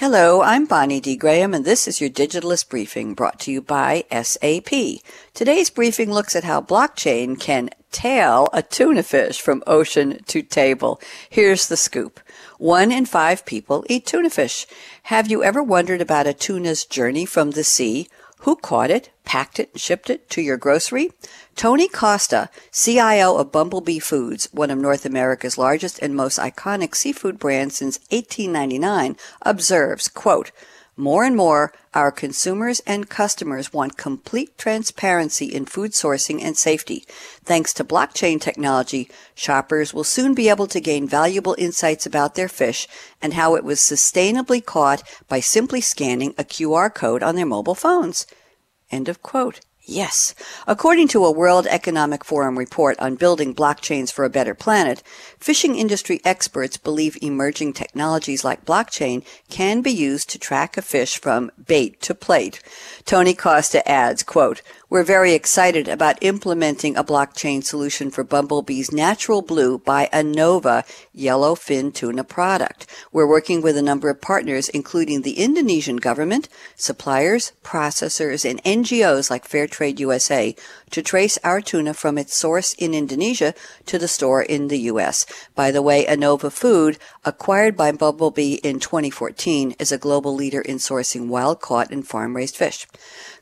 Hello, I'm Bonnie D. Graham, and this is your Digitalist Briefing brought to you by SAP. Today's briefing looks at how blockchain can tail a tuna fish from ocean to table. Here's the scoop. One in five people eat tuna fish. Have you ever wondered about a tuna's journey from the sea? Who caught it, packed it, and shipped it to your grocery? Tony Costa, CIO of Bumble Bee Foods, one of North America's largest and most iconic seafood brands since 1899, observes, quote, more and more, our consumers and customers want complete transparency in food sourcing and safety. Thanks to blockchain technology, shoppers will soon be able to gain valuable insights about their fish and how it was sustainably caught by simply scanning a QR code on their mobile phones. End of quote. Yes. According to a World Economic Forum report on building blockchains for a better planet, fishing industry experts believe emerging technologies like blockchain can be used to track a fish from bait to plate. Tony Costa adds, quote, we're very excited about implementing a blockchain solution for Bumble Bee's Natural Blue by Anova yellowfin tuna product. We're working with a number of partners, including the Indonesian government, suppliers, processors, and NGOs like Fairtrade USA to trace our tuna from its source in Indonesia to the store in the U.S. By the way, Anova Food, acquired by Bumble Bee in 2014, is a global leader in sourcing wild caught and farm raised fish.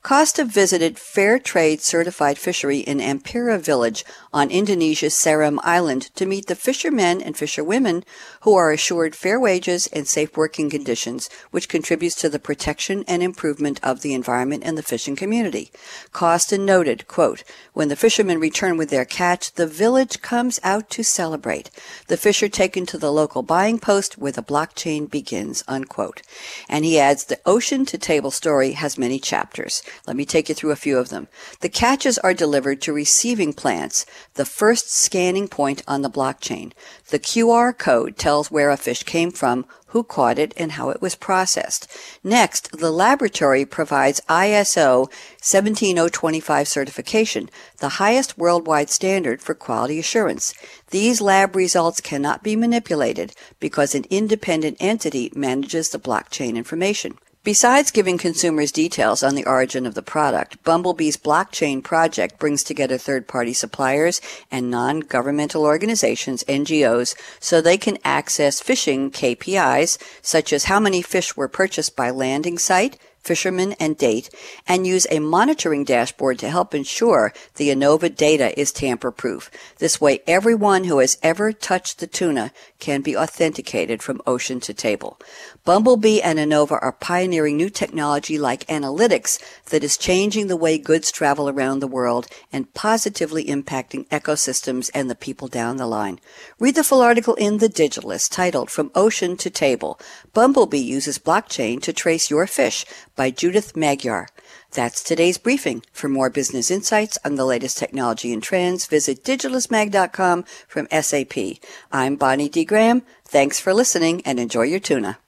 Costa visited Fair Trade certified fishery in Ampera Village on Indonesia's Seram Island to meet the fishermen and fisherwomen who are assured fair wages and safe working conditions, which contributes to the protection and improvement of the environment and the fishing community. Costa noted, quote, when the fishermen return with their catch, the village comes out to celebrate. The fish are taken to the local buying post where the blockchain begins, unquote. And he adds, the ocean to table story has many chapters. Let me take you through a few of them. The catches are delivered to receiving plants, the first scanning point on the blockchain. The QR code tells where a fish came from, who caught it, and how it was processed. Next, the laboratory provides ISO 17025 certification, the highest worldwide standard for quality assurance. These lab results cannot be manipulated because an independent entity manages the blockchain information. Besides giving consumers details on the origin of the product, Bumble Bee's blockchain project brings together third-party suppliers and non-governmental organizations, NGOs, so they can access fishing KPIs, such as how many fish were purchased by landing site, fishermen, and date, and use a monitoring dashboard to help ensure the Anova data is tamper proof. This way, everyone who has ever touched the tuna can be authenticated from ocean to table. Bumble Bee and Anova are pioneering new technology like analytics that is changing the way goods travel around the world and positively impacting ecosystems and the people down the line. Read the full article in The Digitalist titled From Ocean to Table. Bumble Bee uses blockchain to trace your fish by Judith Magyar. That's today's briefing. For more business insights on the latest technology and trends, visit digitalistmag.com from SAP. I'm Bonnie D. Graham. Thanks for listening and enjoy your tuna.